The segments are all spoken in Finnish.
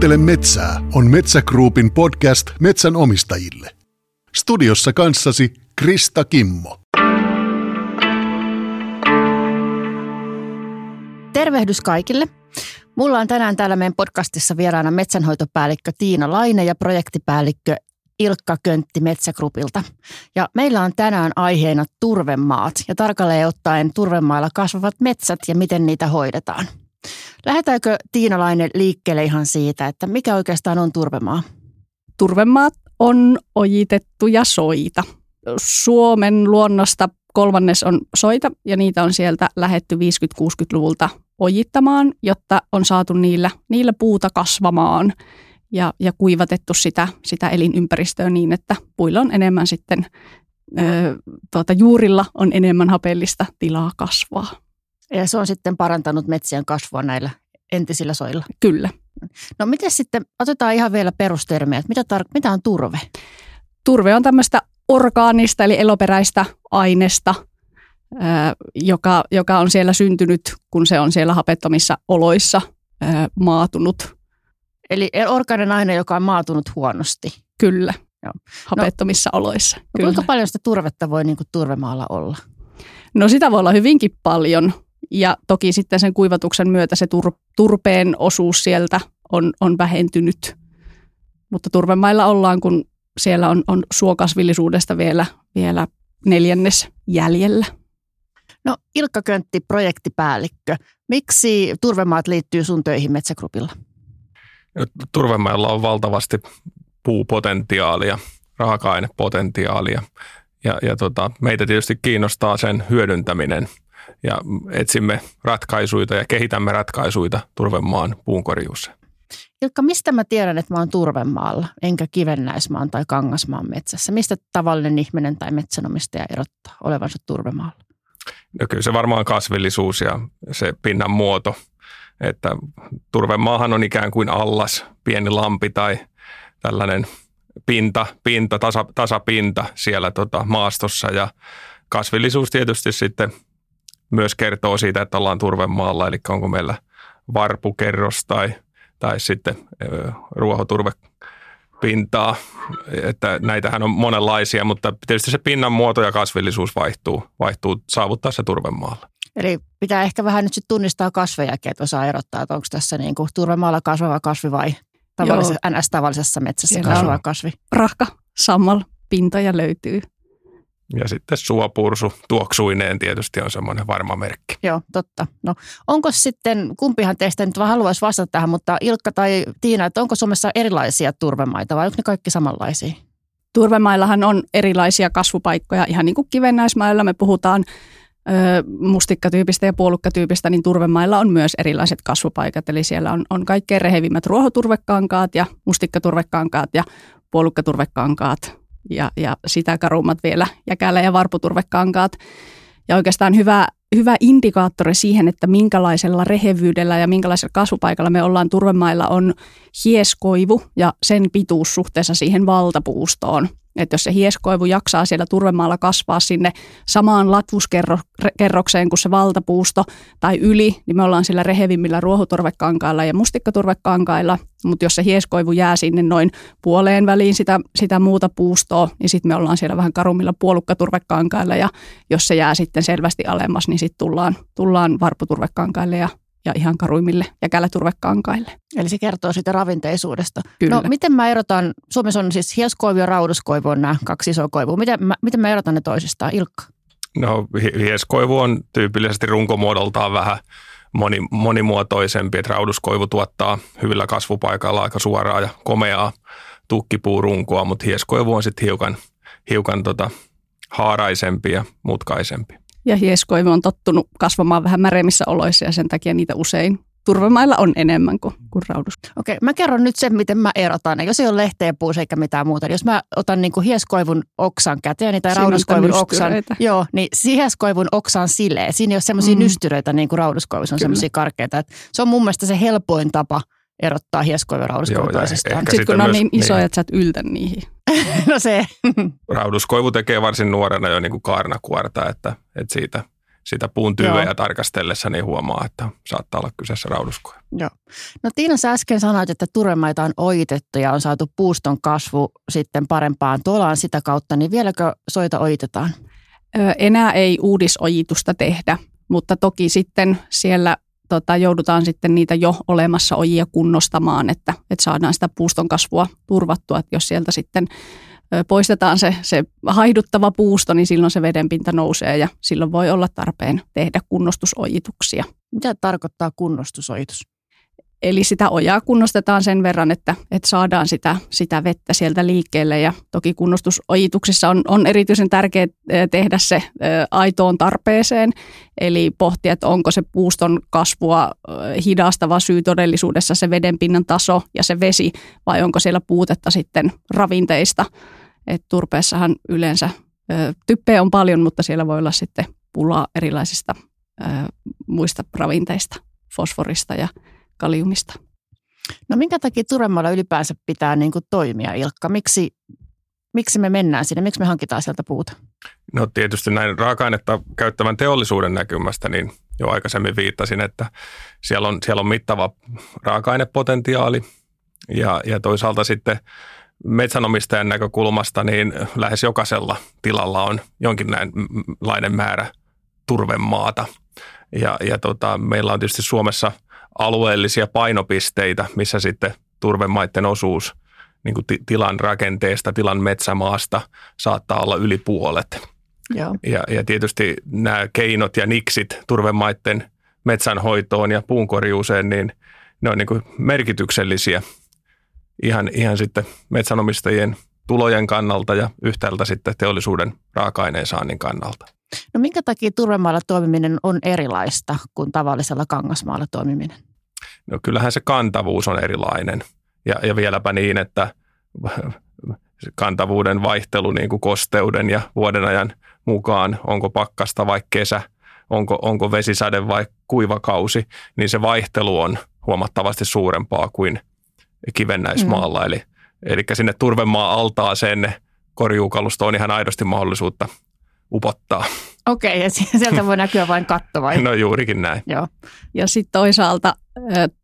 Kuuntele metsää on Metsä Groupin podcast metsän omistajille. Studiossa kanssasi Krista Kimmo. Tervehdys kaikille. Mulla on tänään täällä meidän podcastissa vieraana metsänhoitopäällikkö Tiina Laine ja projektipäällikkö Ilkka Köntti Metsägrupilta. Ja meillä on tänään aiheena turvemaat ja tarkalleen ottaen turvemailla kasvavat metsät ja miten niitä hoidetaan. Lähdetäänkö Tiina Laine liikkeelle ihan siitä, että mikä oikeastaan on turvemaa? Turvemaat on ojitettuja soita. Suomen luonnosta kolmannes on soita ja niitä on sieltä lähetty 50-60-luvulta ojittamaan, jotta on saatu niillä, niillä puuta kasvamaan ja, ja kuivatettu sitä, sitä elinympäristöä niin, että puilla on enemmän sitten, ö, tuota, juurilla on enemmän hapellista tilaa kasvaa. Ja se on sitten parantanut metsien kasvua näillä entisillä soilla. Kyllä. No miten sitten, otetaan ihan vielä perustermiä, että mitä, tar- mitä on turve? Turve on tämmöistä orgaanista eli eloperäistä aineesta, joka, joka on siellä syntynyt, kun se on siellä hapettomissa oloissa maatunut. Eli orgaaninen aine, joka on maatunut huonosti. Kyllä, Joo. hapettomissa no, oloissa. No kyllä. Kuinka paljon sitä turvetta voi niin kuin turvemaalla olla? No sitä voi olla hyvinkin paljon. Ja toki sitten sen kuivatuksen myötä se tur, turpeen osuus sieltä on, on vähentynyt. Mutta turvemailla ollaan, kun siellä on, on suokasvillisuudesta vielä, vielä neljännes jäljellä. No Ilkka Köntti, projektipäällikkö. Miksi turvemaat liittyy sun töihin Metsägrupilla? Turvemailla on valtavasti puupotentiaalia, raaka-ainepotentiaalia ja, ja tota, meitä tietysti kiinnostaa sen hyödyntäminen ja etsimme ratkaisuja ja kehitämme ratkaisuja turvemaan puunkorjuussa. Ilkka, mistä mä tiedän, että mä oon turvemaalla, enkä kivennäismaan tai kangasmaan metsässä? Mistä tavallinen ihminen tai metsänomistaja erottaa olevansa turvemaalla? No kyllä se varmaan kasvillisuus ja se pinnan muoto, että turvemaahan on ikään kuin allas, pieni lampi tai tällainen pinta, pinta tasa, tasapinta siellä tota maastossa ja kasvillisuus tietysti sitten myös kertoo siitä, että ollaan turvemaalla, eli onko meillä varpukerros tai, tai sitten ruohoturve pintaa, että näitähän on monenlaisia, mutta tietysti se pinnan muoto ja kasvillisuus vaihtuu, vaihtuu saavuttaa se turvemaalla. Eli pitää ehkä vähän nyt sitten tunnistaa kasvejakin, että osaa erottaa, että onko tässä niin kuin turvemaalla kasvava kasvi vai tavallisessa, NS-tavallisessa metsässä Siellä kasvava kasvi. Rahka, sammal, pintoja löytyy. Ja sitten suopursu tuoksuineen tietysti on semmoinen varma merkki. Joo, totta. No onko sitten, kumpihan teistä nyt vaan haluaisi vastata tähän, mutta Ilkka tai Tiina, että onko Suomessa erilaisia turvemaita vai onko ne kaikki samanlaisia? Turvemaillahan on erilaisia kasvupaikkoja, ihan niin kuin kivennäismailla me puhutaan ö, mustikkatyypistä ja puolukkatyypistä, niin turvemailla on myös erilaiset kasvupaikat. Eli siellä on, on kaikkein rehevimmät ruohoturvekankaat ja mustikkaturvekankaat ja puolukkaturvekankaat ja, ja sitä karummat vielä jäkälä- ja varputurvekankaat. Ja oikeastaan hyvä, hyvä indikaattori siihen, että minkälaisella rehevyydellä ja minkälaisella kasvupaikalla me ollaan turvemailla on hieskoivu ja sen pituus suhteessa siihen valtapuustoon. Että jos se hieskoivu jaksaa siellä turvemaalla kasvaa sinne samaan latvuskerrokseen kuin se valtapuusto tai yli, niin me ollaan sillä rehevimmillä ruohoturvekankailla ja mustikkaturvekankailla. Mutta jos se hieskoivu jää sinne noin puoleen väliin sitä, sitä muuta puustoa, niin sitten me ollaan siellä vähän karummilla puolukkaturvekankailla. Ja jos se jää sitten selvästi alemmas, niin sitten tullaan, tullaan varputurvekankaille ja ja ihan karuimmille ja käläturvekankaille. Eli se kertoo siitä ravinteisuudesta. Kyllä. No miten mä erotan, Suomessa on siis hieskoivu ja rauduskoivu on nämä kaksi isoa koivua. Miten mä, miten mä erotan ne toisistaan? Ilkka? No hieskoivu on tyypillisesti runkomuodoltaan vähän moni, monimuotoisempi, että rauduskoivu tuottaa hyvillä kasvupaikalla aika suoraa ja komeaa tukkipuurunkoa, mutta hieskoivu on sitten hiukan, hiukan tota, haaraisempi ja mutkaisempi. Ja hieskoivu on tottunut kasvamaan vähän märemmissä oloissa ja sen takia niitä usein turvemailla on enemmän kuin, kuin raudus. Okei, mä kerron nyt sen, miten mä erotan. Jos ei ole lehteä puus eikä mitään muuta, niin jos mä otan niin kuin hieskoivun oksan käteen tai rauduskoivun oksan, joo, niin hieskoivun oksan silee. Siinä ei ole semmoisia mm. nystyröitä niin kuin rauduskoivussa on semmoisia karkeita. Että se on mun mielestä se helpoin tapa erottaa hieskoivu ja rauduskoivu toisistaan. Sitten, sitten kun ne on niin isoja, niin. että sä et yltä niihin. no se. Rauduskoivu tekee varsin nuorena jo niin kuin kaarnakuorta, että, että siitä sitä puun tyvejä tarkastellessa, niin huomaa, että saattaa olla kyseessä rauduskoja. Joo. No Tiina, sä äsken sanoit, että turemaita on ojitettu ja on saatu puuston kasvu sitten parempaan tolaan sitä kautta, niin vieläkö soita ojitetaan? enää ei uudisojitusta tehdä, mutta toki sitten siellä tota, joudutaan sitten niitä jo olemassa ojia kunnostamaan, että, että saadaan sitä puuston kasvua turvattua. Että jos sieltä sitten poistetaan se, se haiduttava puusto, niin silloin se vedenpinta nousee ja silloin voi olla tarpeen tehdä kunnostusojituksia. Mitä tarkoittaa kunnostusojitus? Eli sitä ojaa kunnostetaan sen verran, että, että saadaan sitä, sitä vettä sieltä liikkeelle. Ja toki kunnostusojituksissa on, on erityisen tärkeää tehdä se aitoon tarpeeseen. Eli pohtia, että onko se puuston kasvua hidastava syy todellisuudessa se vedenpinnan taso ja se vesi, vai onko siellä puutetta sitten ravinteista. Et turpeessahan yleensä typpeä on paljon, mutta siellä voi olla sitten pulaa erilaisista muista ravinteista, fosforista ja kaliumista. No minkä takia Turemalla ylipäänsä pitää niin kuin toimia, Ilkka? Miksi, miksi me mennään sinne? Miksi me hankitaan sieltä puuta? No tietysti näin raaka-ainetta käyttävän teollisuuden näkymästä, niin jo aikaisemmin viittasin, että siellä on, siellä on mittava raaka-ainepotentiaali ja, ja toisaalta sitten metsänomistajan näkökulmasta niin lähes jokaisella tilalla on jonkinlainen määrä turvemaata. Ja, ja tota, meillä on tietysti Suomessa – alueellisia painopisteitä, missä sitten turvemaiden osuus niin kuin tilan rakenteesta, tilan metsämaasta saattaa olla yli puolet. Joo. Ja, ja tietysti nämä keinot ja niksit turvemaiden metsänhoitoon ja puunkorjuuseen, niin ne on niin kuin merkityksellisiä ihan, ihan sitten metsänomistajien tulojen kannalta ja yhtäältä sitten teollisuuden raaka-aineen saannin kannalta. No minkä takia turvemaalla toimiminen on erilaista kuin tavallisella kangasmaalla toimiminen? No kyllähän se kantavuus on erilainen ja, ja vieläpä niin, että kantavuuden vaihtelu niin kuin kosteuden ja vuodenajan mukaan, onko pakkasta vai kesä, onko, onko vesisade vai kuivakausi, niin se vaihtelu on huomattavasti suurempaa kuin kivennäismaalla. Mm. Eli, eli sinne turvemaa altaaseen korjuukalusto on ihan aidosti mahdollisuutta upottaa. Okei, okay, ja sieltä voi näkyä vain katto vai? No juurikin näin. Joo. Ja sitten toisaalta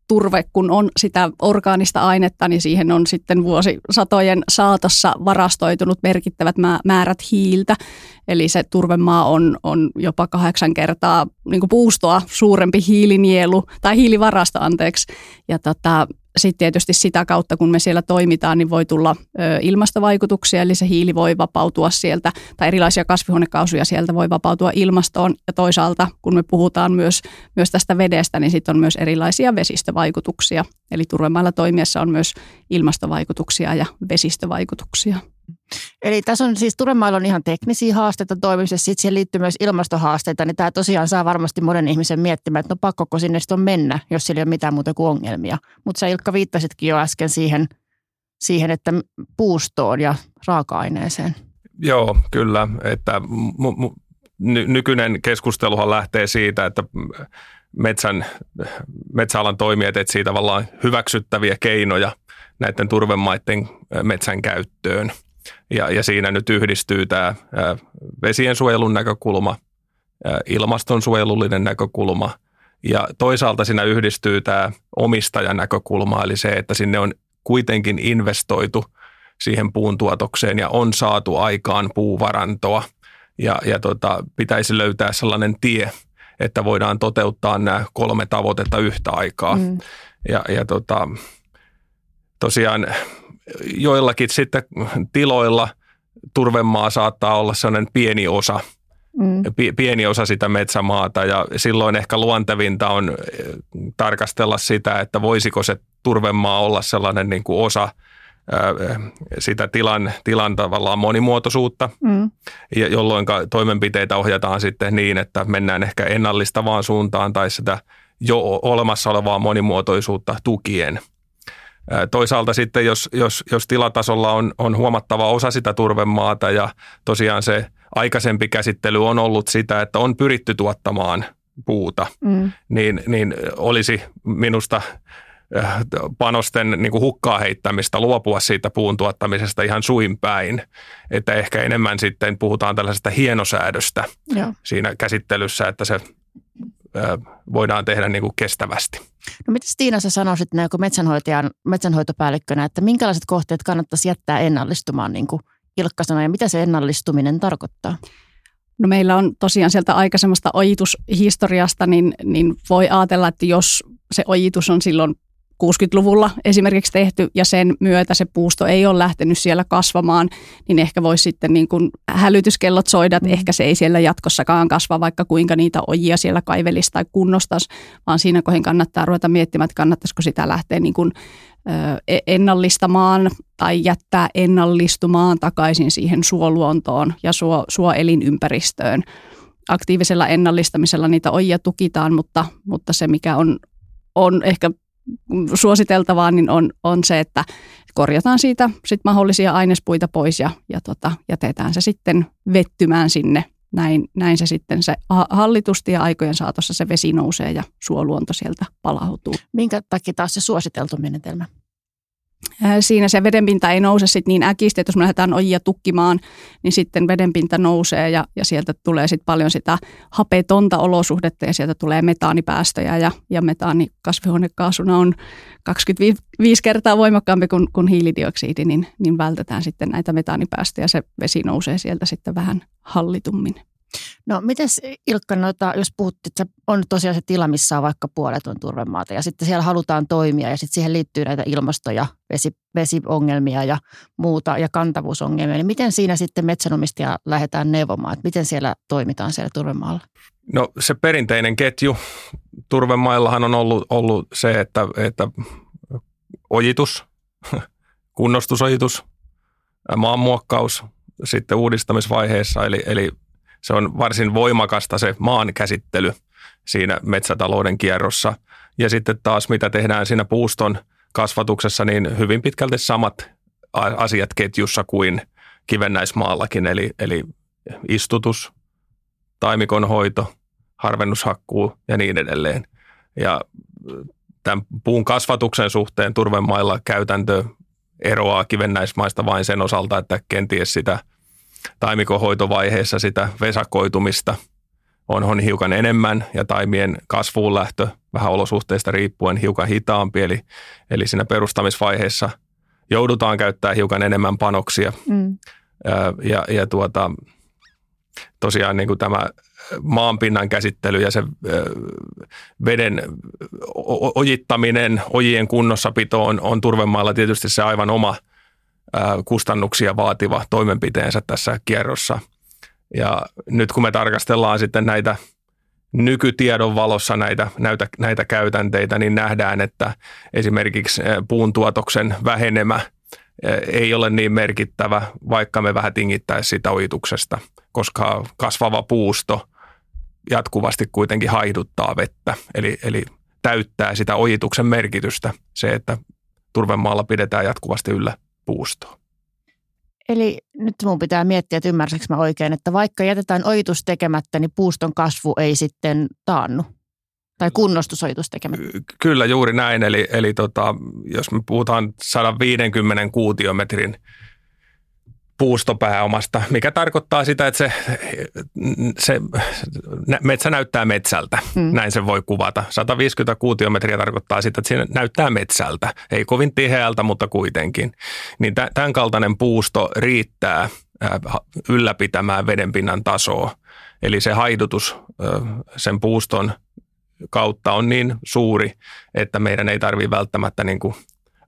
turve, kun on sitä orgaanista ainetta, niin siihen on sitten vuosisatojen saatossa varastoitunut merkittävät määrät hiiltä. Eli se turvemaa on, on jopa kahdeksan kertaa niin puustoa suurempi hiilinielu, tai hiilivarasto anteeksi. Ja tota, sitten tietysti sitä kautta, kun me siellä toimitaan, niin voi tulla ilmastovaikutuksia, eli se hiili voi vapautua sieltä, tai erilaisia kasvihuonekaasuja sieltä voi vapautua ilmastoon. Ja toisaalta, kun me puhutaan myös, myös tästä vedestä, niin sitten on myös erilaisia vesistövaikutuksia. Eli turvemailla toimiessa on myös ilmastovaikutuksia ja vesistövaikutuksia. Eli tässä on siis Turemailla on ihan teknisiä haasteita toimimisessa, sitten siihen liittyy myös ilmastohaasteita, niin tämä tosiaan saa varmasti monen ihmisen miettimään, että no pakkoko sinne sitten on mennä, jos siellä ei ole mitään muuta kuin ongelmia. Mutta sä Ilkka viittasitkin jo äsken siihen, siihen että puustoon ja raaka-aineeseen. Joo, kyllä. Että m- m- nykyinen keskusteluhan lähtee siitä, että metsän, metsäalan toimijat etsii tavallaan hyväksyttäviä keinoja näiden turvemaiden metsän käyttöön – ja, ja siinä nyt yhdistyy tämä vesien suojelun näkökulma, ilmastonsuojelullinen näkökulma ja toisaalta siinä yhdistyy tämä omistajan näkökulma, eli se, että sinne on kuitenkin investoitu siihen puun tuotokseen ja on saatu aikaan puuvarantoa ja, ja tota, pitäisi löytää sellainen tie, että voidaan toteuttaa nämä kolme tavoitetta yhtä aikaa. Mm. Ja, ja tota, tosiaan joillakin sitten tiloilla turvemaa saattaa olla sellainen pieni osa, mm. pieni osa sitä metsämaata ja silloin ehkä luontevinta on eh, tarkastella sitä, että voisiko se turvemaa olla sellainen niin kuin osa eh, sitä tilan, tilan tavallaan monimuotoisuutta, mm. jolloin toimenpiteitä ohjataan sitten niin, että mennään ehkä ennallistavaan suuntaan tai sitä jo olemassa olevaa monimuotoisuutta tukien – Toisaalta sitten, jos, jos, jos tilatasolla on, on huomattava osa sitä turvemaata ja tosiaan se aikaisempi käsittely on ollut sitä, että on pyritty tuottamaan puuta, mm. niin, niin olisi minusta panosten niin kuin hukkaa heittämistä, luopua siitä puun tuottamisesta ihan suin päin. Että ehkä enemmän sitten puhutaan tällaisesta hienosäädöstä Joo. siinä käsittelyssä, että se voidaan tehdä niin kuin kestävästi. No mitä Tiina sä sanoisit näin kuin metsänhoitajan, metsänhoitopäällikkönä, että minkälaiset kohteet kannattaisi jättää ennallistumaan niin kuin Ilkka sanoi, ja mitä se ennallistuminen tarkoittaa? No meillä on tosiaan sieltä aikaisemmasta ojitushistoriasta, niin, niin voi ajatella, että jos se ojitus on silloin 60-luvulla esimerkiksi tehty ja sen myötä se puusto ei ole lähtenyt siellä kasvamaan, niin ehkä voisi sitten niin kuin hälytyskellot soida, että mm. ehkä se ei siellä jatkossakaan kasva, vaikka kuinka niitä ojia siellä kaivelisi tai kunnostaisi, vaan siinä kohin kannattaa ruveta miettimään, että kannattaisiko sitä lähteä niin kuin e-, ennallistamaan tai jättää ennallistumaan takaisin siihen suoluontoon ja suo, suoelinympäristöön. Aktiivisella ennallistamisella niitä ojia tukitaan, mutta, mutta se mikä on, on ehkä suositeltavaa niin on, on se, että korjataan siitä sit mahdollisia ainespuita pois ja, ja tota, jätetään se sitten vettymään sinne. Näin, näin se sitten se hallitusti ja aikojen saatossa se vesi nousee ja suoluonto sieltä palautuu. Minkä takia taas se suositeltu menetelmä? Siinä se vedenpinta ei nouse sit niin äkisti, että jos me lähdetään ojia tukkimaan, niin sitten vedenpinta nousee ja, ja sieltä tulee sit paljon sitä hapetonta olosuhdetta ja sieltä tulee metaanipäästöjä ja, ja metaani kasvihuonekaasuna on 25 kertaa voimakkaampi kuin, kuin hiilidioksidi, niin, niin vältetään sitten näitä metaanipäästöjä ja se vesi nousee sieltä sitten vähän hallitummin. No miten Ilkka, noita, jos puhut, että on tosiaan se tila, missä on vaikka puolet on turvemaata ja sitten siellä halutaan toimia ja sitten siihen liittyy näitä ilmasto- ja vesi, vesiongelmia ja muuta ja kantavuusongelmia, niin miten siinä sitten metsänomistaja lähdetään neuvomaan, että miten siellä toimitaan siellä turvemaalla? No se perinteinen ketju turvemaillahan on ollut, ollut se, että, että ojitus, kunnostusojitus, maanmuokkaus sitten uudistamisvaiheessa, eli, eli se on varsin voimakasta se maan käsittely siinä metsätalouden kierrossa. Ja sitten taas mitä tehdään siinä puuston kasvatuksessa, niin hyvin pitkälti samat asiat ketjussa kuin kivennäismaallakin, eli, eli istutus, taimikonhoito, harvennushakkuu ja niin edelleen. Ja tämän puun kasvatuksen suhteen turvemailla käytäntö eroaa kivennäismaista vain sen osalta, että kenties sitä – taimikohoitovaiheessa sitä vesakoitumista on, on hiukan enemmän ja taimien kasvuun lähtö vähän olosuhteista riippuen hiukan hitaampi. Eli, eli siinä perustamisvaiheessa joudutaan käyttää hiukan enemmän panoksia. Mm. Ja, ja tuota, tosiaan niin kuin tämä maanpinnan käsittely ja se veden ojittaminen, ojien kunnossapito on, on turvemailla tietysti se aivan oma – kustannuksia vaativa toimenpiteensä tässä kierrossa. Ja nyt kun me tarkastellaan sitten näitä nykytiedon valossa näitä, näitä, näitä käytänteitä, niin nähdään, että esimerkiksi puun tuotoksen vähenemä ei ole niin merkittävä, vaikka me vähän tingittäisiin sitä ojituksesta, koska kasvava puusto jatkuvasti kuitenkin haiduttaa vettä, eli, eli täyttää sitä ojituksen merkitystä, se, että turvemaalla pidetään jatkuvasti yllä puustoon. Eli nyt mun pitää miettiä, että ymmärsikö mä oikein, että vaikka jätetään ojitus tekemättä, niin puuston kasvu ei sitten taannu? Tai kunnostusojitus tekemättä? Kyllä juuri näin. Eli, eli tota, jos me puhutaan 150 kuutiometrin puustopääomasta, mikä tarkoittaa sitä, että se, se metsä näyttää metsältä. Hmm. Näin se voi kuvata. 150 kuutiometriä tarkoittaa sitä, että se näyttää metsältä. Ei kovin tiheältä, mutta kuitenkin. Niin tämän kaltainen puusto riittää ylläpitämään vedenpinnan tasoa. Eli se haidutus sen puuston kautta on niin suuri, että meidän ei tarvitse välttämättä niin kuin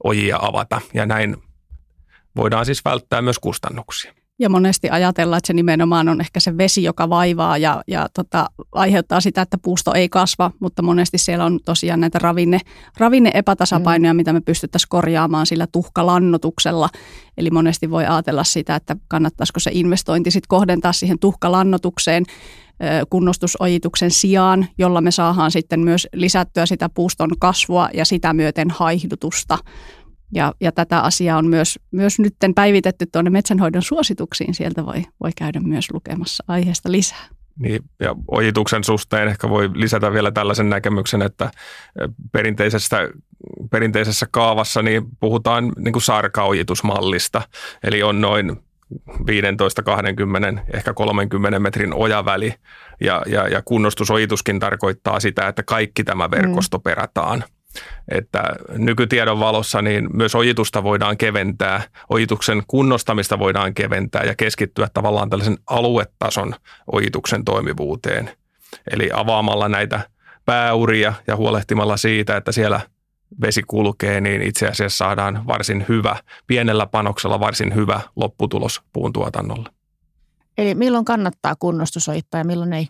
ojia avata. Ja näin voidaan siis välttää myös kustannuksia. Ja monesti ajatellaan, että se nimenomaan on ehkä se vesi, joka vaivaa ja, ja tota, aiheuttaa sitä, että puusto ei kasva, mutta monesti siellä on tosiaan näitä ravinne, ravinne epätasapainoja, mm. mitä me pystyttäisiin korjaamaan sillä tuhkalannotuksella. Eli monesti voi ajatella sitä, että kannattaisiko se investointi sitten kohdentaa siihen tuhkalannotukseen kunnostusojituksen sijaan, jolla me saadaan sitten myös lisättyä sitä puuston kasvua ja sitä myöten haihdutusta. Ja, ja tätä asiaa on myös, myös nytten päivitetty tuonne metsänhoidon suosituksiin. Sieltä voi, voi käydä myös lukemassa aiheesta lisää. Niin, ja ojituksen suhteen ehkä voi lisätä vielä tällaisen näkemyksen, että perinteisessä, perinteisessä kaavassa niin puhutaan niin kuin sarkaojitusmallista, eli on noin 15, 20, ehkä 30 metrin ojaväli ja, ja, ja kunnostusojituskin tarkoittaa sitä, että kaikki tämä verkosto mm. perataan – että nykytiedon valossa niin myös ojitusta voidaan keventää, ojituksen kunnostamista voidaan keventää ja keskittyä tavallaan tällaisen aluetason ojituksen toimivuuteen. Eli avaamalla näitä pääuria ja huolehtimalla siitä, että siellä vesi kulkee, niin itse asiassa saadaan varsin hyvä, pienellä panoksella varsin hyvä lopputulos puun tuotannolle. Eli milloin kannattaa kunnostusoittaa ja milloin ei?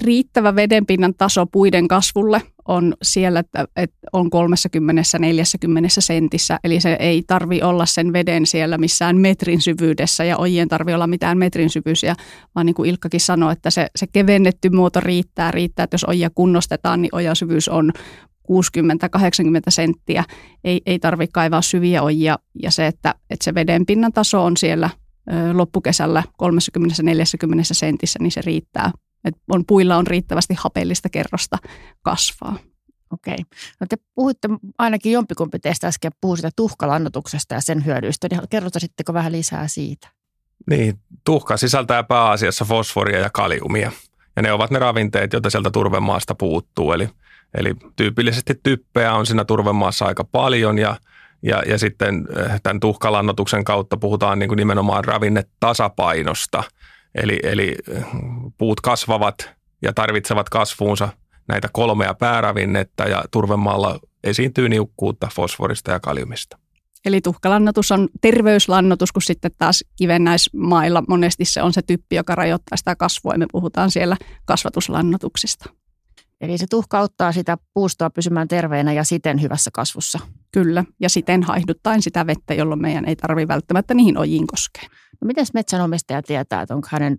Riittävä vedenpinnan taso puiden kasvulle on siellä, että, että on 30-40 sentissä, eli se ei tarvi olla sen veden siellä missään metrin syvyydessä ja ojien tarvi olla mitään metrin syvyisiä, vaan niin kuin Ilkkakin sanoi, että se, se kevennetty muoto riittää, riittää, että jos ojia kunnostetaan, niin ojasyvyys on 60-80 senttiä, ei, ei tarvitse kaivaa syviä ojia ja se, että, että se vedenpinnan taso on siellä loppukesällä 30-40 sentissä, niin se riittää että on, puilla on riittävästi hapellista kerrosta kasvaa. Okei. No te puhuitte ainakin jompikumpi teistä äsken puhui sitä tuhkalannotuksesta ja sen hyödyistä. Niin kerrotaisitteko vähän lisää siitä? Niin, tuhka sisältää pääasiassa fosforia ja kaliumia. Ja ne ovat ne ravinteet, joita sieltä turvemaasta puuttuu. Eli, eli tyypillisesti typpeä on siinä turvemaassa aika paljon ja, ja, ja sitten eh, tämän tuhkalannotuksen kautta puhutaan niin kuin nimenomaan ravinnetasapainosta – Eli, eli puut kasvavat ja tarvitsevat kasvuunsa näitä kolmea pääravinnetta ja turvemaalla esiintyy niukkuutta fosforista ja kaliumista. Eli tuhkalannotus on terveyslannotus, kun sitten taas kivennäismailla monesti se on se typpi, joka rajoittaa sitä kasvua ja me puhutaan siellä kasvatuslannotuksista. Eli se tuhka auttaa sitä puustoa pysymään terveenä ja siten hyvässä kasvussa. Kyllä, ja siten haihduttaen sitä vettä, jolloin meidän ei tarvitse välttämättä niihin ojiin koskea. No miten metsänomistaja tietää, että onko hänen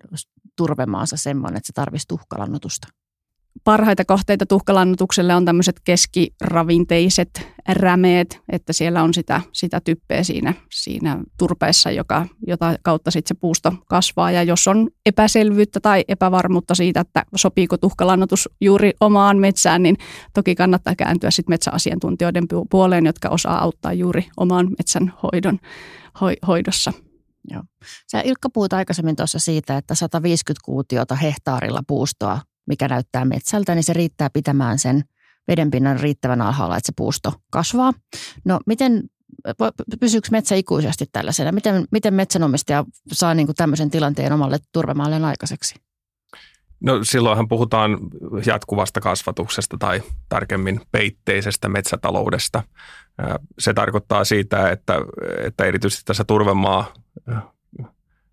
turvemaansa semmoinen, että se tarvitsisi tuhkalannotusta? parhaita kohteita tuhkalannotukselle on tämmöiset keskiravinteiset rämeet, että siellä on sitä, sitä typpeä siinä, siinä turpeessa, joka, jota kautta sitten se puusto kasvaa. Ja jos on epäselvyyttä tai epävarmuutta siitä, että sopiiko tuhkalannotus juuri omaan metsään, niin toki kannattaa kääntyä sitten metsäasiantuntijoiden puoleen, jotka osaa auttaa juuri oman metsän hoidon, hoidossa. Joo. Sä Ilkka puhuit aikaisemmin tuossa siitä, että 150 kuutiota hehtaarilla puustoa mikä näyttää metsältä, niin se riittää pitämään sen vedenpinnan riittävän alhaalla, että se puusto kasvaa. No miten, pysyykö metsä ikuisesti tällaisena? Miten, miten metsänomistaja saa niin kuin tämmöisen tilanteen omalle turvemaalleen aikaiseksi? No silloinhan puhutaan jatkuvasta kasvatuksesta tai tarkemmin peitteisestä metsätaloudesta. Se tarkoittaa siitä, että, että erityisesti tässä turvemaa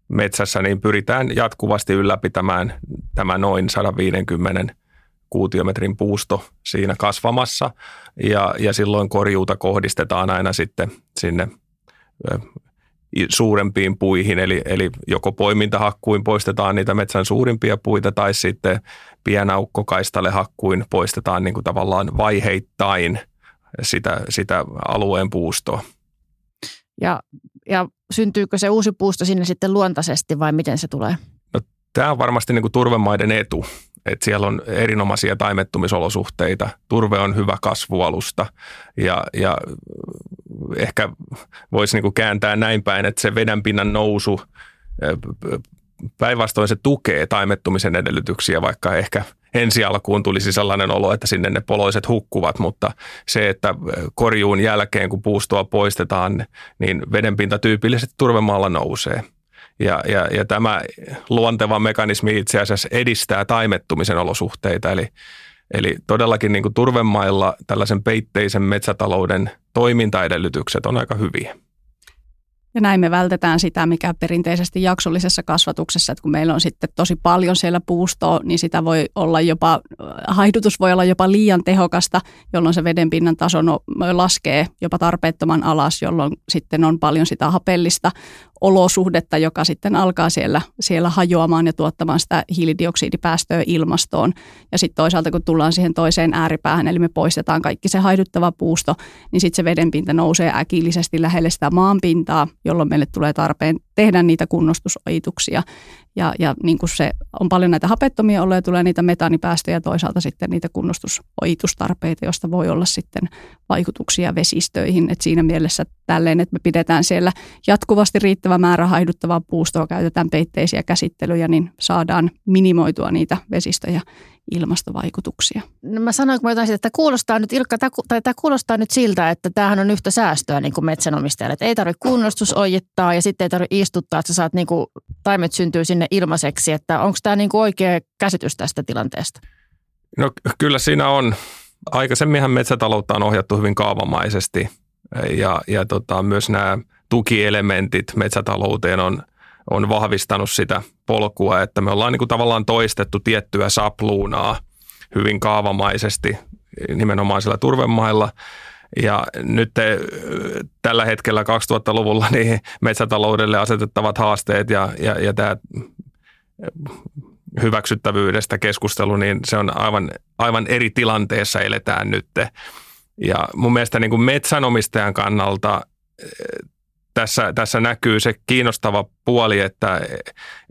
metsässä, niin pyritään jatkuvasti ylläpitämään tämä noin 150 kuutiometrin puusto siinä kasvamassa ja, ja silloin korjuuta kohdistetaan aina sitten sinne suurempiin puihin, eli, eli joko poimintahakkuin poistetaan niitä metsän suurimpia puita tai sitten pienaukkokaistale hakkuin poistetaan niin kuin tavallaan vaiheittain sitä, sitä alueen puustoa. Ja, ja syntyykö se uusi puusto sinne sitten luontaisesti vai miten se tulee? No, tämä on varmasti niin kuin turvemaiden etu, että siellä on erinomaisia taimettumisolosuhteita. Turve on hyvä kasvualusta ja, ja ehkä voisi niin kuin kääntää näin päin, että se vedenpinnan nousu päinvastoin se tukee taimettumisen edellytyksiä, vaikka ehkä – ensi alkuun tulisi sellainen olo, että sinne ne poloiset hukkuvat, mutta se, että korjuun jälkeen, kun puustoa poistetaan, niin vedenpinta tyypillisesti turvemaalla nousee. Ja, ja, ja tämä luonteva mekanismi itse asiassa edistää taimettumisen olosuhteita, eli, eli todellakin niin kuin turvemailla tällaisen peitteisen metsätalouden toimintaedellytykset on aika hyviä. Ja näin me vältetään sitä, mikä perinteisesti jaksollisessa kasvatuksessa, että kun meillä on sitten tosi paljon siellä puustoa, niin sitä voi olla jopa, haihdutus voi olla jopa liian tehokasta, jolloin se vedenpinnan taso no, laskee jopa tarpeettoman alas, jolloin sitten on paljon sitä hapellista olosuhdetta, joka sitten alkaa siellä, siellä hajoamaan ja tuottamaan sitä hiilidioksidipäästöä ilmastoon. Ja sitten toisaalta, kun tullaan siihen toiseen ääripäähän, eli me poistetaan kaikki se haiduttava puusto, niin sitten se vedenpinta nousee äkillisesti lähelle sitä maanpintaa, jolloin meille tulee tarpeen tehdä niitä kunnostusojituksia. Ja, ja niin kuin se on paljon näitä hapettomia oloja, tulee niitä metaanipäästöjä ja toisaalta sitten niitä kunnostusojitustarpeita, joista voi olla sitten vaikutuksia vesistöihin. Et siinä mielessä tälleen, että me pidetään siellä jatkuvasti riittävä määrä haiduttavaa puustoa, käytetään peitteisiä käsittelyjä, niin saadaan minimoitua niitä vesistöjä ilmastovaikutuksia. No mä sanoin, kun mä jotain että kuulostaa nyt, Ilkka, tai tämä kuulostaa nyt siltä, että tämähän on yhtä säästöä niin kuin metsänomistajalle. Että ei tarvitse kunnostusojittaa ja sitten ei tarvitse istuttaa, että sä saat niin kuin, taimet syntyy sinne ilmaiseksi. Että onko tämä niin kuin oikea käsitys tästä tilanteesta? No kyllä siinä on. Aikaisemminhan metsätaloutta on ohjattu hyvin kaavamaisesti ja, ja tota, myös nämä tukielementit metsätalouteen on, on vahvistanut sitä polkua, että me ollaan niin kuin tavallaan toistettu tiettyä sapluunaa hyvin kaavamaisesti nimenomaan sillä turvemailla. Ja nyt te, tällä hetkellä 2000-luvulla niin metsätaloudelle asetettavat haasteet ja, ja, ja tämä hyväksyttävyydestä keskustelu, niin se on aivan, aivan eri tilanteessa eletään nyt. Ja mun mielestä niin kuin metsänomistajan kannalta tässä, tässä näkyy se kiinnostava puoli, että,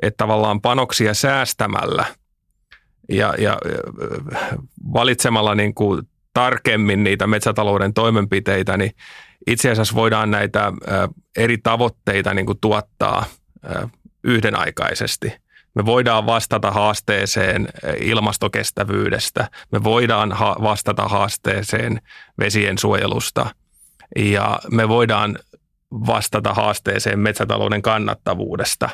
että tavallaan panoksia säästämällä ja, ja valitsemalla niin kuin tarkemmin niitä metsätalouden toimenpiteitä, niin itse asiassa voidaan näitä eri tavoitteita niin kuin tuottaa yhdenaikaisesti. Me voidaan vastata haasteeseen ilmastokestävyydestä, me voidaan ha- vastata haasteeseen vesien suojelusta ja me voidaan vastata haasteeseen metsätalouden kannattavuudesta.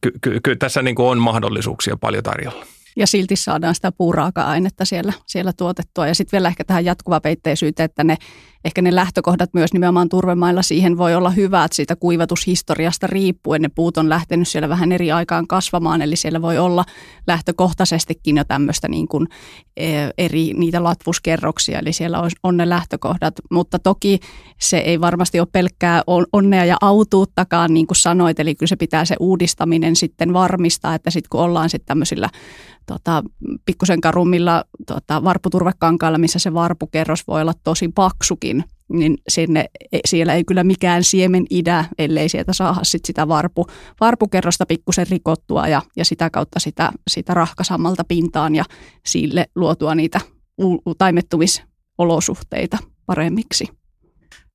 Kyllä ky- ky- tässä niin kuin on mahdollisuuksia paljon tarjolla ja silti saadaan sitä puuraaka-ainetta siellä, siellä tuotettua. Ja sitten vielä ehkä tähän jatkuvapeitteisyyteen, että ne, ehkä ne lähtökohdat myös nimenomaan turvemailla siihen voi olla hyvät siitä kuivatushistoriasta riippuen. Ne puut on lähtenyt siellä vähän eri aikaan kasvamaan, eli siellä voi olla lähtökohtaisestikin jo tämmöistä niin kuin e, eri niitä latvuskerroksia, eli siellä on ne lähtökohdat. Mutta toki se ei varmasti ole pelkkää onnea ja autuuttakaan, niin kuin sanoit, eli kyllä se pitää se uudistaminen sitten varmistaa, että sitten kun ollaan sitten tämmöisillä tota, pikkusen karummilla tota, varputurvekankailla, missä se varpukerros voi olla tosi paksukin, niin sinne, e, siellä ei kyllä mikään siemen idä, ellei sieltä saada sit sitä varpu, varpukerrosta pikkusen rikottua ja, ja sitä kautta sitä, sitä rahkasammalta pintaan ja sille luotua niitä taimettumisolosuhteita paremmiksi.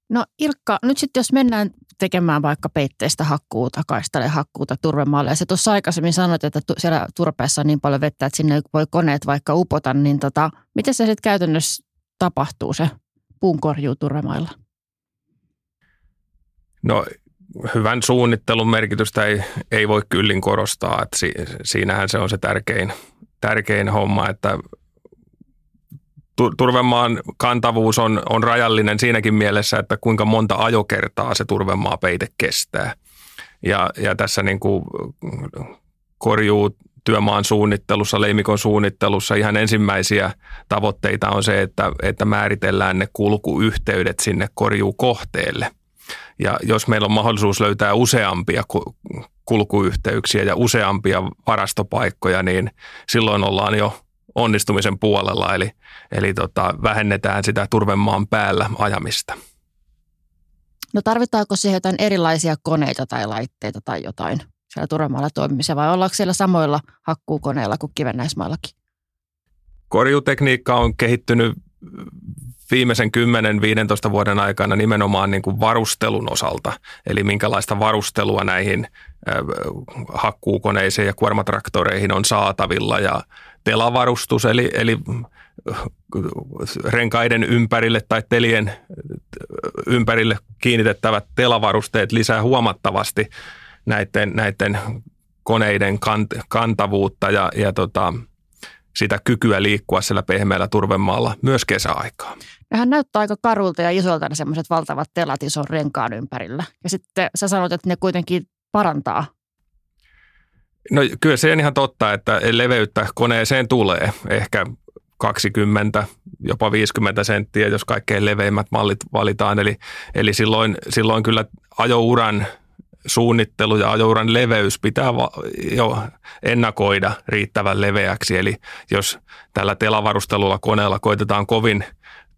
No Ilkka, nyt sitten jos mennään tekemään vaikka peitteistä hakkuuta, kaistalle hakkuuta turvemaalle. Ja se tuossa aikaisemmin sanoit, että tu- siellä turpeessa on niin paljon vettä, että sinne voi koneet vaikka upota, niin tota, miten se sitten käytännössä tapahtuu se puunkorjuu turvemailla? No hyvän suunnittelun merkitystä ei, ei voi kyllin korostaa, että si, siinähän se on se tärkein, tärkein homma, että turvemaan kantavuus on, on rajallinen siinäkin mielessä, että kuinka monta ajokertaa se turvemaa peite kestää. Ja, ja tässä niin kuin korjuu työmaan suunnittelussa, leimikon suunnittelussa ihan ensimmäisiä tavoitteita on se, että, että määritellään ne kulkuyhteydet sinne korjuukohteelle. Ja jos meillä on mahdollisuus löytää useampia kulkuyhteyksiä ja useampia varastopaikkoja, niin silloin ollaan jo onnistumisen puolella, eli, eli tota, vähennetään sitä turvemaan päällä ajamista. No tarvitaanko siihen jotain erilaisia koneita tai laitteita tai jotain siellä turvemaalla toimimiseen vai ollaanko siellä samoilla hakkuukoneilla kuin kivennäismaillakin? Korjutekniikka on kehittynyt viimeisen 10-15 vuoden aikana nimenomaan niin kuin varustelun osalta, eli minkälaista varustelua näihin hakkuukoneisiin ja kuormatraktoreihin on saatavilla ja telavarustus, eli, eli renkaiden ympärille tai telien ympärille kiinnitettävät telavarusteet lisää huomattavasti näiden, näiden koneiden kant, kantavuutta ja, ja tota, sitä kykyä liikkua siellä pehmeällä turvemaalla myös kesäaikaa. Nehän näyttää aika karulta ja isolta ne semmoiset valtavat telat ison renkaan ympärillä. Ja sitten sä sanot, että ne kuitenkin parantaa No kyllä se on ihan totta, että leveyttä koneeseen tulee ehkä 20, jopa 50 senttiä, jos kaikkein leveimmät mallit valitaan. Eli, eli silloin, silloin kyllä ajouran suunnittelu ja ajouran leveys pitää jo ennakoida riittävän leveäksi. Eli jos tällä telavarustelulla koneella koitetaan kovin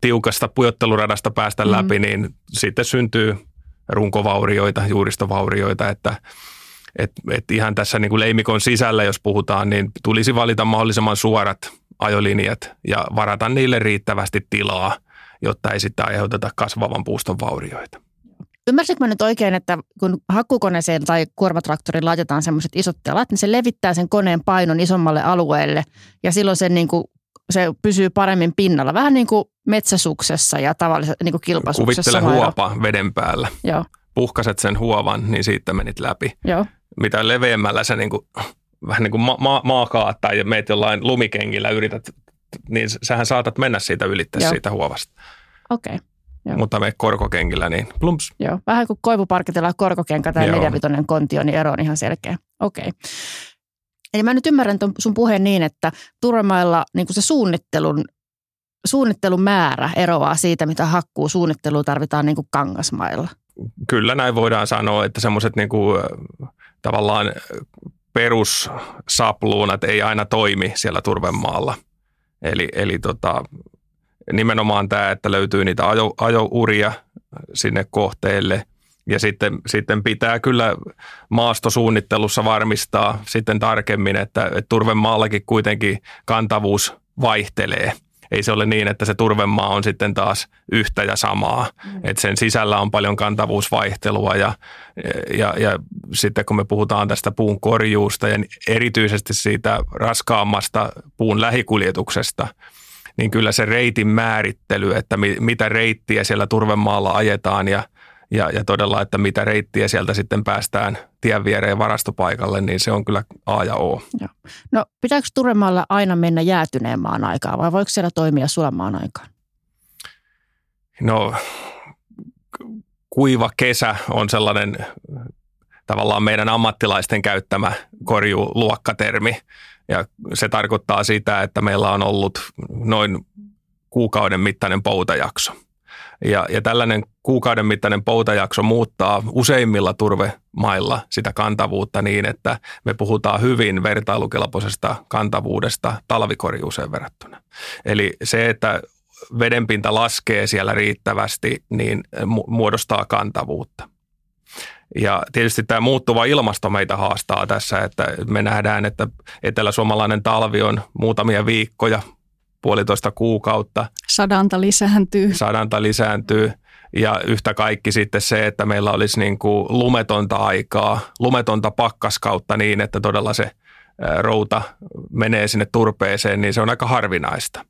tiukasta pujotteluradasta päästä mm. läpi, niin sitten syntyy runkovaurioita, juuristovaurioita, että et, et ihan tässä niin kuin leimikon sisällä, jos puhutaan, niin tulisi valita mahdollisimman suorat ajolinjat ja varata niille riittävästi tilaa, jotta ei sitten aiheuteta kasvavan puuston vaurioita. Ymmärsitkö mä nyt oikein, että kun hakkukoneeseen tai kuormatraktoriin laitetaan semmoiset isot telat, niin se levittää sen koneen painon isommalle alueelle ja silloin se, niin kuin, se pysyy paremmin pinnalla. Vähän niin kuin metsäsuksessa ja tavallisessa niin kuin kilpasuksessa. Kuvittele huopa veden päällä. Joo. Puhkaset sen huovan, niin siitä menit läpi. Joo. Mitä leveämmällä se niin kuin, vähän niin kuin ma- ma- maakaat tai meet jollain lumikengillä yrität, niin sähän saatat mennä siitä ylitse siitä huovasta. Okei. Okay. Joo. Mutta me korkokengillä, niin plumps. Joo, vähän kuin koivuparkitella korkokenkä tai neljävitonen kontio, niin ero on ihan selkeä. Okei. Okay. Eli mä nyt ymmärrän ton sun puheen niin, että turvemailla niin se suunnittelun, suunnittelun määrä eroaa siitä, mitä hakkuu suunnittelua tarvitaan niin kuin kangasmailla. Kyllä näin voidaan sanoa, että semmoiset niin kuin, tavallaan perussapluunat ei aina toimi siellä turvemaalla. Eli, eli tota, nimenomaan tämä, että löytyy niitä ajo, ajouria sinne kohteelle. Ja sitten, sitten pitää kyllä maastosuunnittelussa varmistaa sitten tarkemmin, että, että turvemaallakin kuitenkin kantavuus vaihtelee. Ei se ole niin, että se turvemaa on sitten taas yhtä ja samaa. Mm. Että sen sisällä on paljon kantavuusvaihtelua ja, ja, ja sitten kun me puhutaan tästä puun korjuusta ja erityisesti siitä raskaammasta puun lähikuljetuksesta – niin kyllä se reitin määrittely, että mi, mitä reittiä siellä turvemaalla ajetaan ja, ja, ja todella, että mitä reittiä sieltä sitten päästään tien viereen varastopaikalle, niin se on kyllä A ja O. Joo. No pitääkö turvemaalla aina mennä jäätyneen maan aikaa vai voiko siellä toimia sulamaan aikaan? No kuiva kesä on sellainen tavallaan meidän ammattilaisten käyttämä korjuluokkatermi. Ja se tarkoittaa sitä, että meillä on ollut noin kuukauden mittainen poutajakso. Ja, ja tällainen kuukauden mittainen poutajakso muuttaa useimmilla turvemailla sitä kantavuutta niin, että me puhutaan hyvin vertailukelpoisesta kantavuudesta talvikorjuuseen verrattuna. Eli se, että vedenpinta laskee siellä riittävästi, niin muodostaa kantavuutta. Ja tietysti tämä muuttuva ilmasto meitä haastaa tässä, että me nähdään, että eteläsuomalainen talvi on muutamia viikkoja, puolitoista kuukautta. Sadanta lisääntyy. Sadanta lisääntyy. Ja yhtä kaikki sitten se, että meillä olisi niin kuin lumetonta aikaa, lumetonta pakkaskautta niin, että todella se routa menee sinne turpeeseen, niin se on aika harvinaista.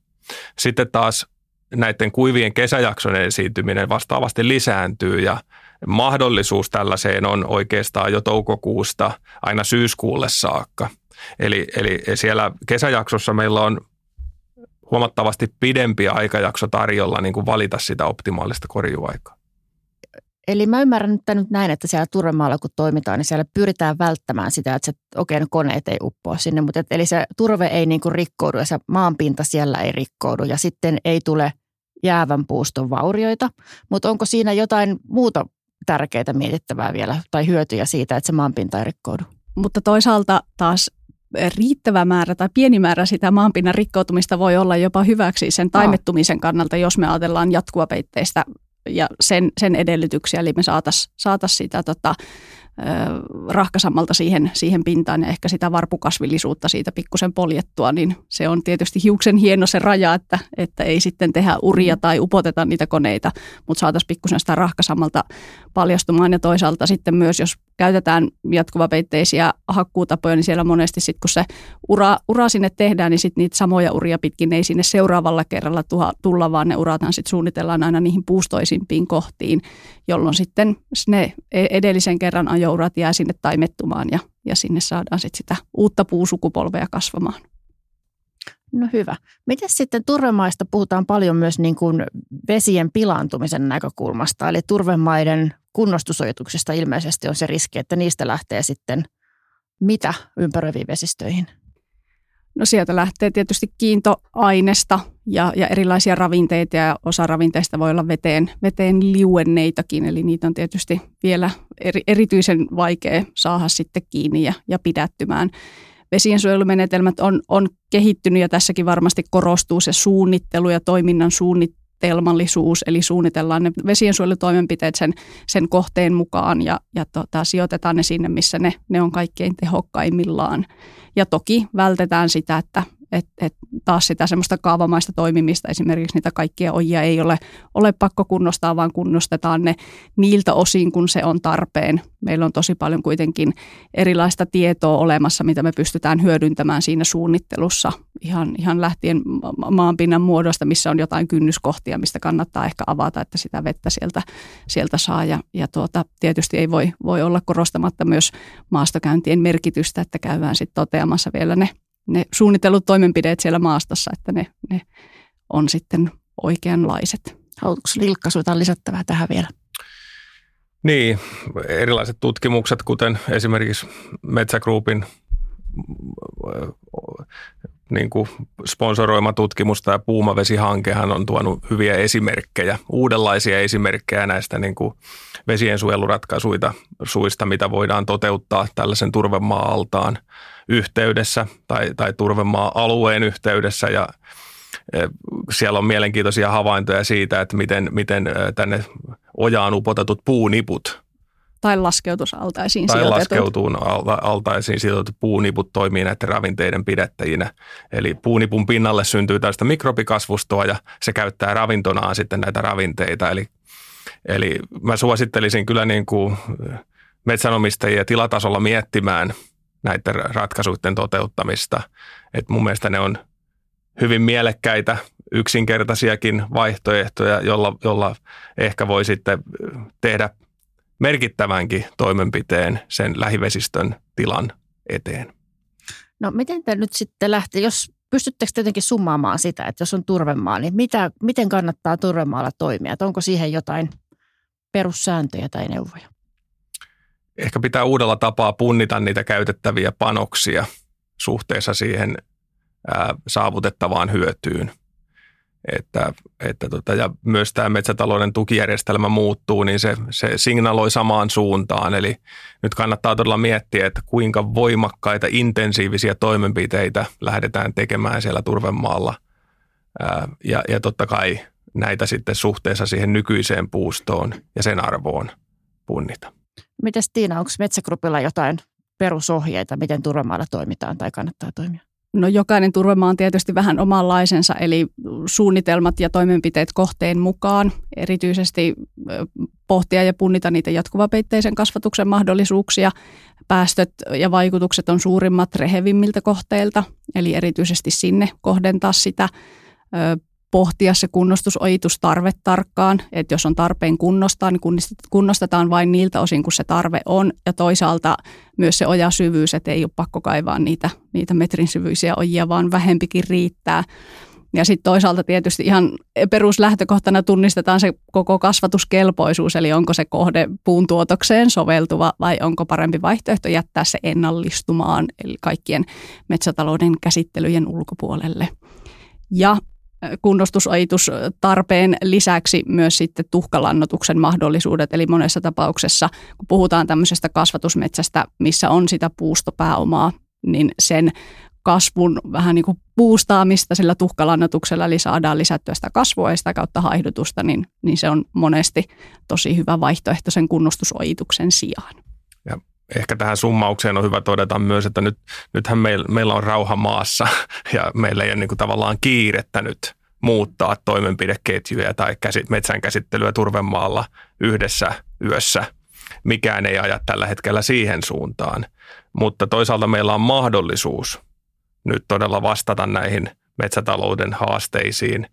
Sitten taas näiden kuivien kesäjaksojen esiintyminen vastaavasti lisääntyy ja mahdollisuus tällaiseen on oikeastaan jo toukokuusta aina syyskuulle saakka. Eli, eli siellä kesäjaksossa meillä on huomattavasti pidempi aikajakso tarjolla niin kuin valita sitä optimaalista korjuaikaa. Eli mä ymmärrän nyt, nyt näin, että siellä turvemaalla kun toimitaan, niin siellä pyritään välttämään sitä, että se, okei, okay, no koneet ei uppoa sinne, mutta et, eli se turve ei niin kuin rikkoudu ja se maanpinta siellä ei rikkoudu ja sitten ei tule jäävän puuston vaurioita. Mutta onko siinä jotain muuta tärkeitä mietittävää vielä tai hyötyjä siitä, että se maanpinta ei rikkoudu. Mutta toisaalta taas riittävä määrä tai pieni määrä sitä maanpinnan rikkoutumista voi olla jopa hyväksi sen taimettumisen kannalta, jos me ajatellaan jatkuvapeitteistä ja sen, sen edellytyksiä, eli me saataisiin saatais sitä tota, rahkasammalta siihen, siihen pintaan ja ehkä sitä varpukasvillisuutta siitä pikkusen poljettua, niin se on tietysti hiuksen hieno se raja, että, että ei sitten tehdä uria tai upoteta niitä koneita, mutta saataisiin pikkusen sitä rahkasammalta paljastumaan. Ja toisaalta sitten myös, jos käytetään jatkuvapeitteisiä hakkuutapoja, niin siellä monesti sitten kun se ura, ura sinne tehdään, niin sitten niitä samoja uria pitkin ei sinne seuraavalla kerralla tuha, tulla, vaan ne urathan sitten suunnitellaan aina niihin puustoisimpiin kohtiin, jolloin sitten ne e-, edellisen kerran ajourat jää sinne taimettumaan ja, ja sinne saadaan sitten sitä uutta puusukupolvea kasvamaan. No hyvä. Miten sitten turvemaista puhutaan paljon myös niin kuin vesien pilaantumisen näkökulmasta, eli turvemaiden kunnostusoituksesta ilmeisesti on se riski, että niistä lähtee sitten mitä ympäröiviin vesistöihin? No sieltä lähtee tietysti kiintoainesta ja, ja erilaisia ravinteita ja osa ravinteista voi olla veteen, veteen liuenneitakin, eli niitä on tietysti vielä eri, erityisen vaikea saada sitten kiinni ja, ja pidättymään. Vesiensuojelumenetelmät on, on kehittynyt ja tässäkin varmasti korostuu se suunnittelu ja toiminnan suunnitelmallisuus, eli suunnitellaan ne vesiensuojelutoimenpiteet sen, sen kohteen mukaan ja, ja tota, sijoitetaan ne sinne, missä ne, ne on kaikkein tehokkaimmillaan. Ja toki vältetään sitä, että että et taas sitä semmoista kaavamaista toimimista, esimerkiksi niitä kaikkia ojia ei ole, ole pakko kunnostaa, vaan kunnostetaan ne niiltä osin, kun se on tarpeen. Meillä on tosi paljon kuitenkin erilaista tietoa olemassa, mitä me pystytään hyödyntämään siinä suunnittelussa, ihan, ihan lähtien maanpinnan muodosta, missä on jotain kynnyskohtia, mistä kannattaa ehkä avata, että sitä vettä sieltä, sieltä saa. Ja, ja tuota, tietysti ei voi, voi olla korostamatta myös maastokäyntien merkitystä, että käydään sitten toteamassa vielä ne ne suunnitellut toimenpiteet siellä maastossa, että ne, ne on sitten oikeanlaiset. Haluatko Lilkka sinulta lisättävää tähän vielä? Niin, erilaiset tutkimukset, kuten esimerkiksi Metsägruupin niin kuin sponsoroima tutkimus tämä puumavesihankehan on tuonut hyviä esimerkkejä, uudenlaisia esimerkkejä näistä niin kuin vesien suista, mitä voidaan toteuttaa tällaisen turvemaa-altaan yhteydessä tai, tai turvemaa-alueen yhteydessä. Ja e, siellä on mielenkiintoisia havaintoja siitä, että miten, miten e, tänne ojaan upotetut puuniput tai laskeutusaltaisiin tai sijoitetut. laskeutuun alta, altaisiin sijoitetut puuniput toimii näiden ravinteiden pidettäjinä. Eli puunipun pinnalle syntyy tällaista mikrobikasvustoa ja se käyttää ravintonaan sitten näitä ravinteita. Eli, eli mä suosittelisin kyllä niin kuin metsänomistajia tilatasolla miettimään – näiden ratkaisuiden toteuttamista. Et mun mielestä ne on hyvin mielekkäitä, yksinkertaisiakin vaihtoehtoja, jolla, jolla ehkä voi sitten tehdä merkittävänkin toimenpiteen sen lähivesistön tilan eteen. No miten te nyt sitten lähtee, jos pystyttekö jotenkin summaamaan sitä, että jos on turvemaa, niin mitä, miten kannattaa turvemaalla toimia? Että onko siihen jotain perussääntöjä tai neuvoja? ehkä pitää uudella tapaa punnita niitä käytettäviä panoksia suhteessa siihen ää, saavutettavaan hyötyyn. Että, että tota, ja myös tämä metsätalouden tukijärjestelmä muuttuu, niin se, se signaloi samaan suuntaan. Eli nyt kannattaa todella miettiä, että kuinka voimakkaita intensiivisiä toimenpiteitä lähdetään tekemään siellä turvemaalla. Ää, ja, ja totta kai näitä sitten suhteessa siihen nykyiseen puustoon ja sen arvoon punnita. Miten Tiina, onko Metsägrupilla jotain perusohjeita, miten turvemaalla toimitaan tai kannattaa toimia? No jokainen turvemaa on tietysti vähän omanlaisensa, eli suunnitelmat ja toimenpiteet kohteen mukaan. Erityisesti pohtia ja punnita niitä jatkuvapeitteisen kasvatuksen mahdollisuuksia. Päästöt ja vaikutukset on suurimmat rehevimmiltä kohteilta, eli erityisesti sinne kohdentaa sitä pohtia se kunnostusojitustarve tarkkaan, että jos on tarpeen kunnostaa, niin kunnostetaan vain niiltä osin, kun se tarve on. Ja toisaalta myös se ojasyvyys, että ei ole pakko kaivaa niitä, niitä metrin syvyisiä ojia, vaan vähempikin riittää. Ja sitten toisaalta tietysti ihan peruslähtökohtana tunnistetaan se koko kasvatuskelpoisuus, eli onko se kohde puun tuotokseen soveltuva vai onko parempi vaihtoehto jättää se ennallistumaan, eli kaikkien metsätalouden käsittelyjen ulkopuolelle. Ja kunnostusajitustarpeen lisäksi myös sitten tuhkalannotuksen mahdollisuudet. Eli monessa tapauksessa, kun puhutaan tämmöisestä kasvatusmetsästä, missä on sitä puustopääomaa, niin sen kasvun vähän niin kuin puustaamista sillä tuhkalannotuksella, eli saadaan lisättyä sitä kasvua ja sitä kautta haihdutusta, niin, niin se on monesti tosi hyvä vaihtoehto sen kunnostusojituksen sijaan. Ehkä tähän summaukseen on hyvä todeta myös, että nyt, nythän meillä, meillä on rauha maassa ja meillä ei ole niin kuin tavallaan kiirettä nyt muuttaa toimenpideketjuja tai käsit, metsän käsittelyä turvemaalla yhdessä yössä. Mikään ei aja tällä hetkellä siihen suuntaan, mutta toisaalta meillä on mahdollisuus nyt todella vastata näihin metsätalouden haasteisiin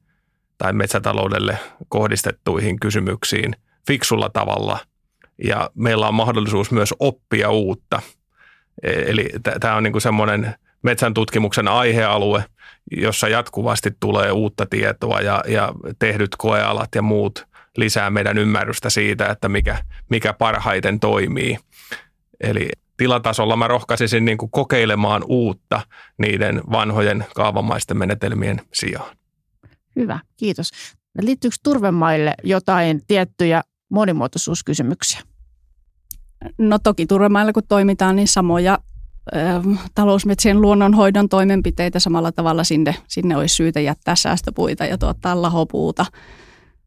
tai metsätaloudelle kohdistettuihin kysymyksiin fiksulla tavalla – ja meillä on mahdollisuus myös oppia uutta. E, eli tämä on niinku semmoinen metsän tutkimuksen aihealue, jossa jatkuvasti tulee uutta tietoa ja, ja tehdyt koealat ja muut lisää meidän ymmärrystä siitä, että mikä, mikä parhaiten toimii. Eli tilatasolla mä rohkaisisin niin kuin kokeilemaan uutta niiden vanhojen kaavamaisten menetelmien sijaan. Hyvä, kiitos. Liittyykö turvemaille jotain tiettyjä monimuotoisuuskysymyksiä? No toki turvemailla kun toimitaan, niin samoja ö, talousmetsien luonnonhoidon toimenpiteitä samalla tavalla sinne, sinne olisi syytä jättää säästöpuita ja tuottaa lahopuuta.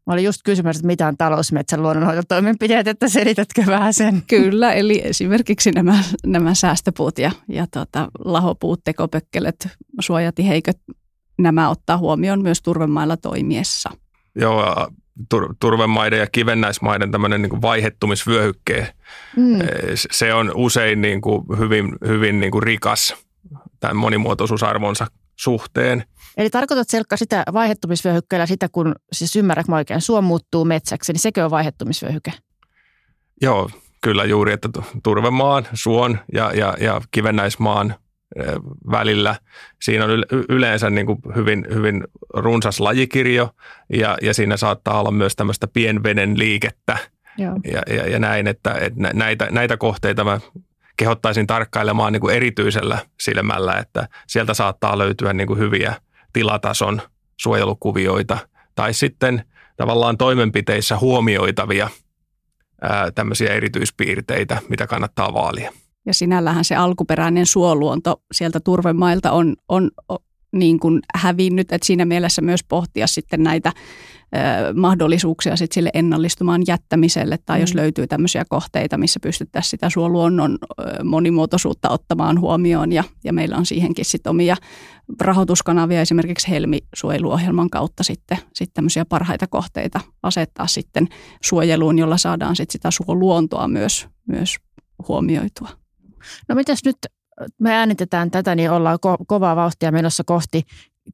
Mä olin just kysymässä, että mitä on talousmetsän luonnonhoitotoimenpiteet, että selitätkö vähän sen? Kyllä, eli esimerkiksi nämä, nämä säästöpuut ja, ja tota, lahopuut, tekopökkelet, suojatiheiköt, nämä ottaa huomioon myös turvemailla toimiessa. Joo, tur, turvemaiden ja kivennäismaiden tämmöinen niin vaihettumisvyöhykke, mm. se on usein niin kuin hyvin, hyvin niin kuin rikas tämän monimuotoisuusarvonsa suhteen. Eli tarkoitat Selkka sitä vaihettumisvyöhykkeellä sitä, kun siis ymmärrätkö oikein, suo muuttuu metsäksi, niin sekö on vaihettumisvyöhyke? Joo, kyllä juuri, että turvemaan, suon ja, ja, ja kivennäismaan välillä. Siinä on yleensä niin kuin hyvin, hyvin runsas lajikirjo ja, ja siinä saattaa olla myös tämmöistä pienveden liikettä Joo. Ja, ja, ja näin, että, että näitä, näitä kohteita mä kehottaisin tarkkailemaan niin kuin erityisellä silmällä, että sieltä saattaa löytyä niin kuin hyviä tilatason suojelukuvioita tai sitten tavallaan toimenpiteissä huomioitavia ää, tämmöisiä erityispiirteitä, mitä kannattaa vaalia. Ja sinällähän se alkuperäinen suoluonto sieltä turvemailta on, on, niin kuin hävinnyt, että siinä mielessä myös pohtia sitten näitä mahdollisuuksia sit sille ennallistumaan jättämiselle tai mm. jos löytyy tämmöisiä kohteita, missä pystyttäisiin sitä suoluonnon monimuotoisuutta ottamaan huomioon ja, ja meillä on siihenkin sitten omia rahoituskanavia esimerkiksi Helmi-suojeluohjelman kautta sitten, sitten tämmöisiä parhaita kohteita asettaa sitten suojeluun, jolla saadaan sitten sitä suoluontoa myös, myös huomioitua. No mitäs nyt me äänitetään tätä, niin ollaan ko- kovaa vauhtia menossa kohti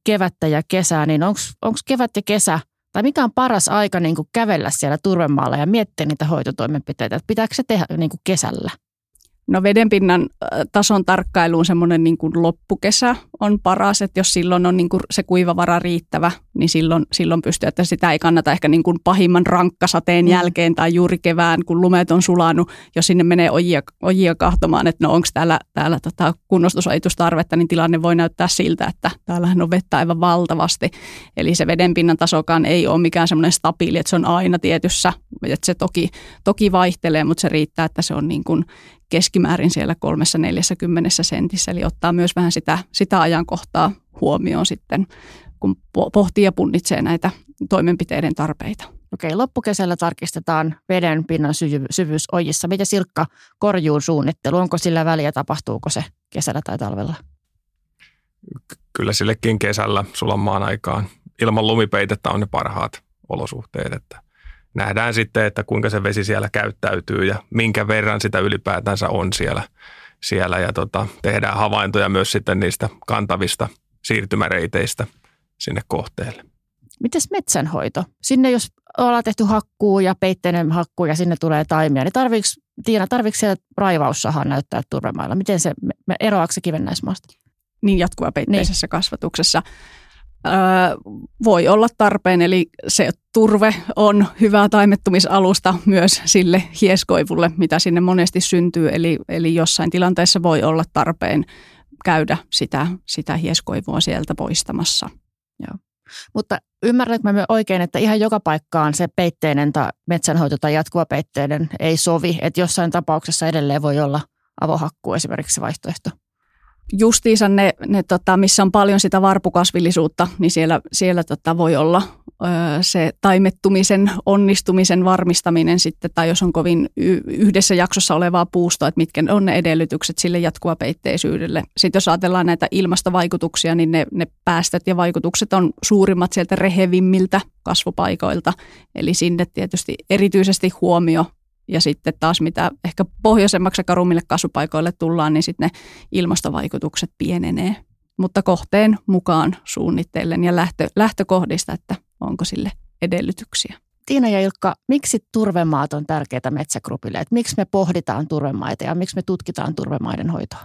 kevättä ja kesää, niin onko kevät ja kesä – tai mikä on paras aika niin kuin kävellä siellä turvemaalla ja miettiä niitä hoitotoimenpiteitä? Että pitääkö se tehdä niin kuin kesällä? No vedenpinnan tason tarkkailuun semmoinen niin kuin loppukesä on paras, että jos silloin on niin kuin se kuivavara riittävä, niin silloin, silloin pystyy, että sitä ei kannata ehkä niin kuin pahimman rankkasateen mm. jälkeen tai juuri kevään, kun lumet on sulanut, jos sinne menee ojia, ojia kahtomaan, että no onko täällä, täällä tota kunnostusajitustarvetta, niin tilanne voi näyttää siltä, että täällähän on vettä aivan valtavasti. Eli se vedenpinnan tasokaan ei ole mikään semmoinen stabiili, että se on aina tietyssä, että se toki, toki vaihtelee, mutta se riittää, että se on niin kuin keskimäärin siellä 340 sentissä, eli ottaa myös vähän sitä, sitä ajankohtaa huomioon sitten, kun pohtii ja punnitsee näitä toimenpiteiden tarpeita. Okei, loppukesällä tarkistetaan veden pinnan syvyys ojissa. Miten Silkka korjuun suunnittelu? Onko sillä väliä, tapahtuuko se kesällä tai talvella? Kyllä sillekin kesällä sulla maan aikaan. Ilman lumipeitettä on ne parhaat olosuhteet, että nähdään sitten, että kuinka se vesi siellä käyttäytyy ja minkä verran sitä ylipäätänsä on siellä. siellä ja tota, tehdään havaintoja myös sitten niistä kantavista siirtymäreiteistä sinne kohteelle. Mites metsänhoito? Sinne jos ollaan tehty hakkuu ja peitteinen hakkuu ja sinne tulee taimia, niin tarviiko, Tiina, tarviiko siellä raivaussahan näyttää turvemailla? Miten se, eroaako se kivennäismaasta? Niin jatkuva peitteisessä niin. kasvatuksessa voi olla tarpeen, eli se turve on hyvä taimettumisalusta myös sille hieskoivulle, mitä sinne monesti syntyy, eli, eli jossain tilanteessa voi olla tarpeen käydä sitä, sitä hieskoivua sieltä poistamassa. Joo. Mutta ymmärrätkö mä oikein, että ihan joka paikkaan se peitteinen tai metsänhoito tai jatkuva peitteinen ei sovi, että jossain tapauksessa edelleen voi olla avohakku esimerkiksi vaihtoehto? Justiinsa ne, ne tota, missä on paljon sitä varpukasvillisuutta, niin siellä, siellä tota, voi olla ö, se taimettumisen onnistumisen varmistaminen sitten, tai jos on kovin y- yhdessä jaksossa olevaa puustoa, että mitkä on ne edellytykset sille peitteisyyydelle. Sitten jos ajatellaan näitä ilmastovaikutuksia, niin ne, ne päästöt ja vaikutukset on suurimmat sieltä rehevimmiltä kasvupaikoilta, eli sinne tietysti erityisesti huomio ja sitten taas mitä ehkä pohjoisemmaksi ja karummille kasvupaikoille tullaan, niin sitten ne ilmastovaikutukset pienenee. Mutta kohteen mukaan suunnitellen ja lähtö, lähtökohdista, että onko sille edellytyksiä. Tiina ja Ilkka, miksi turvemaat on tärkeitä metsägrupille? Et miksi me pohditaan turvemaita ja miksi me tutkitaan turvemaiden hoitoa?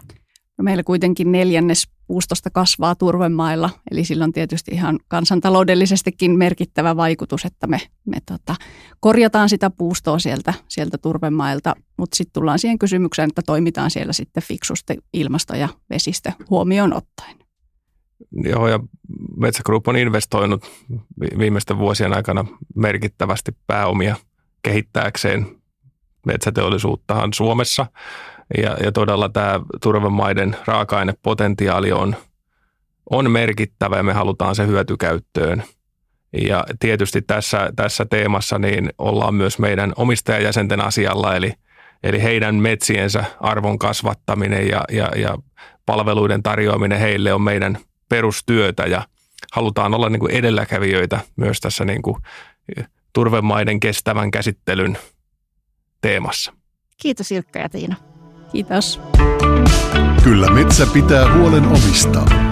No meillä kuitenkin neljännes puustosta kasvaa turvemailla, eli sillä on tietysti ihan kansantaloudellisestikin merkittävä vaikutus, että me, me tota, korjataan sitä puustoa sieltä, sieltä turvemailta, mutta sitten tullaan siihen kysymykseen, että toimitaan siellä sitten fiksusti ilmasto- ja vesistö huomioon ottaen. Joo, ja Metsä Group on investoinut viimeisten vuosien aikana merkittävästi pääomia kehittääkseen metsäteollisuuttahan Suomessa – ja, ja todella tämä turvemaiden raaka-ainepotentiaali on, on merkittävä ja me halutaan se hyötykäyttöön. Ja tietysti tässä, tässä teemassa niin ollaan myös meidän omistajajäsenten asialla, eli, eli heidän metsiensä arvon kasvattaminen ja, ja, ja palveluiden tarjoaminen heille on meidän perustyötä ja halutaan olla niin kuin edelläkävijöitä myös tässä niin kuin turvemaiden kestävän käsittelyn teemassa. Kiitos Ilkka ja Tiina. Kiitos. Kyllä metsä pitää huolen omistaan.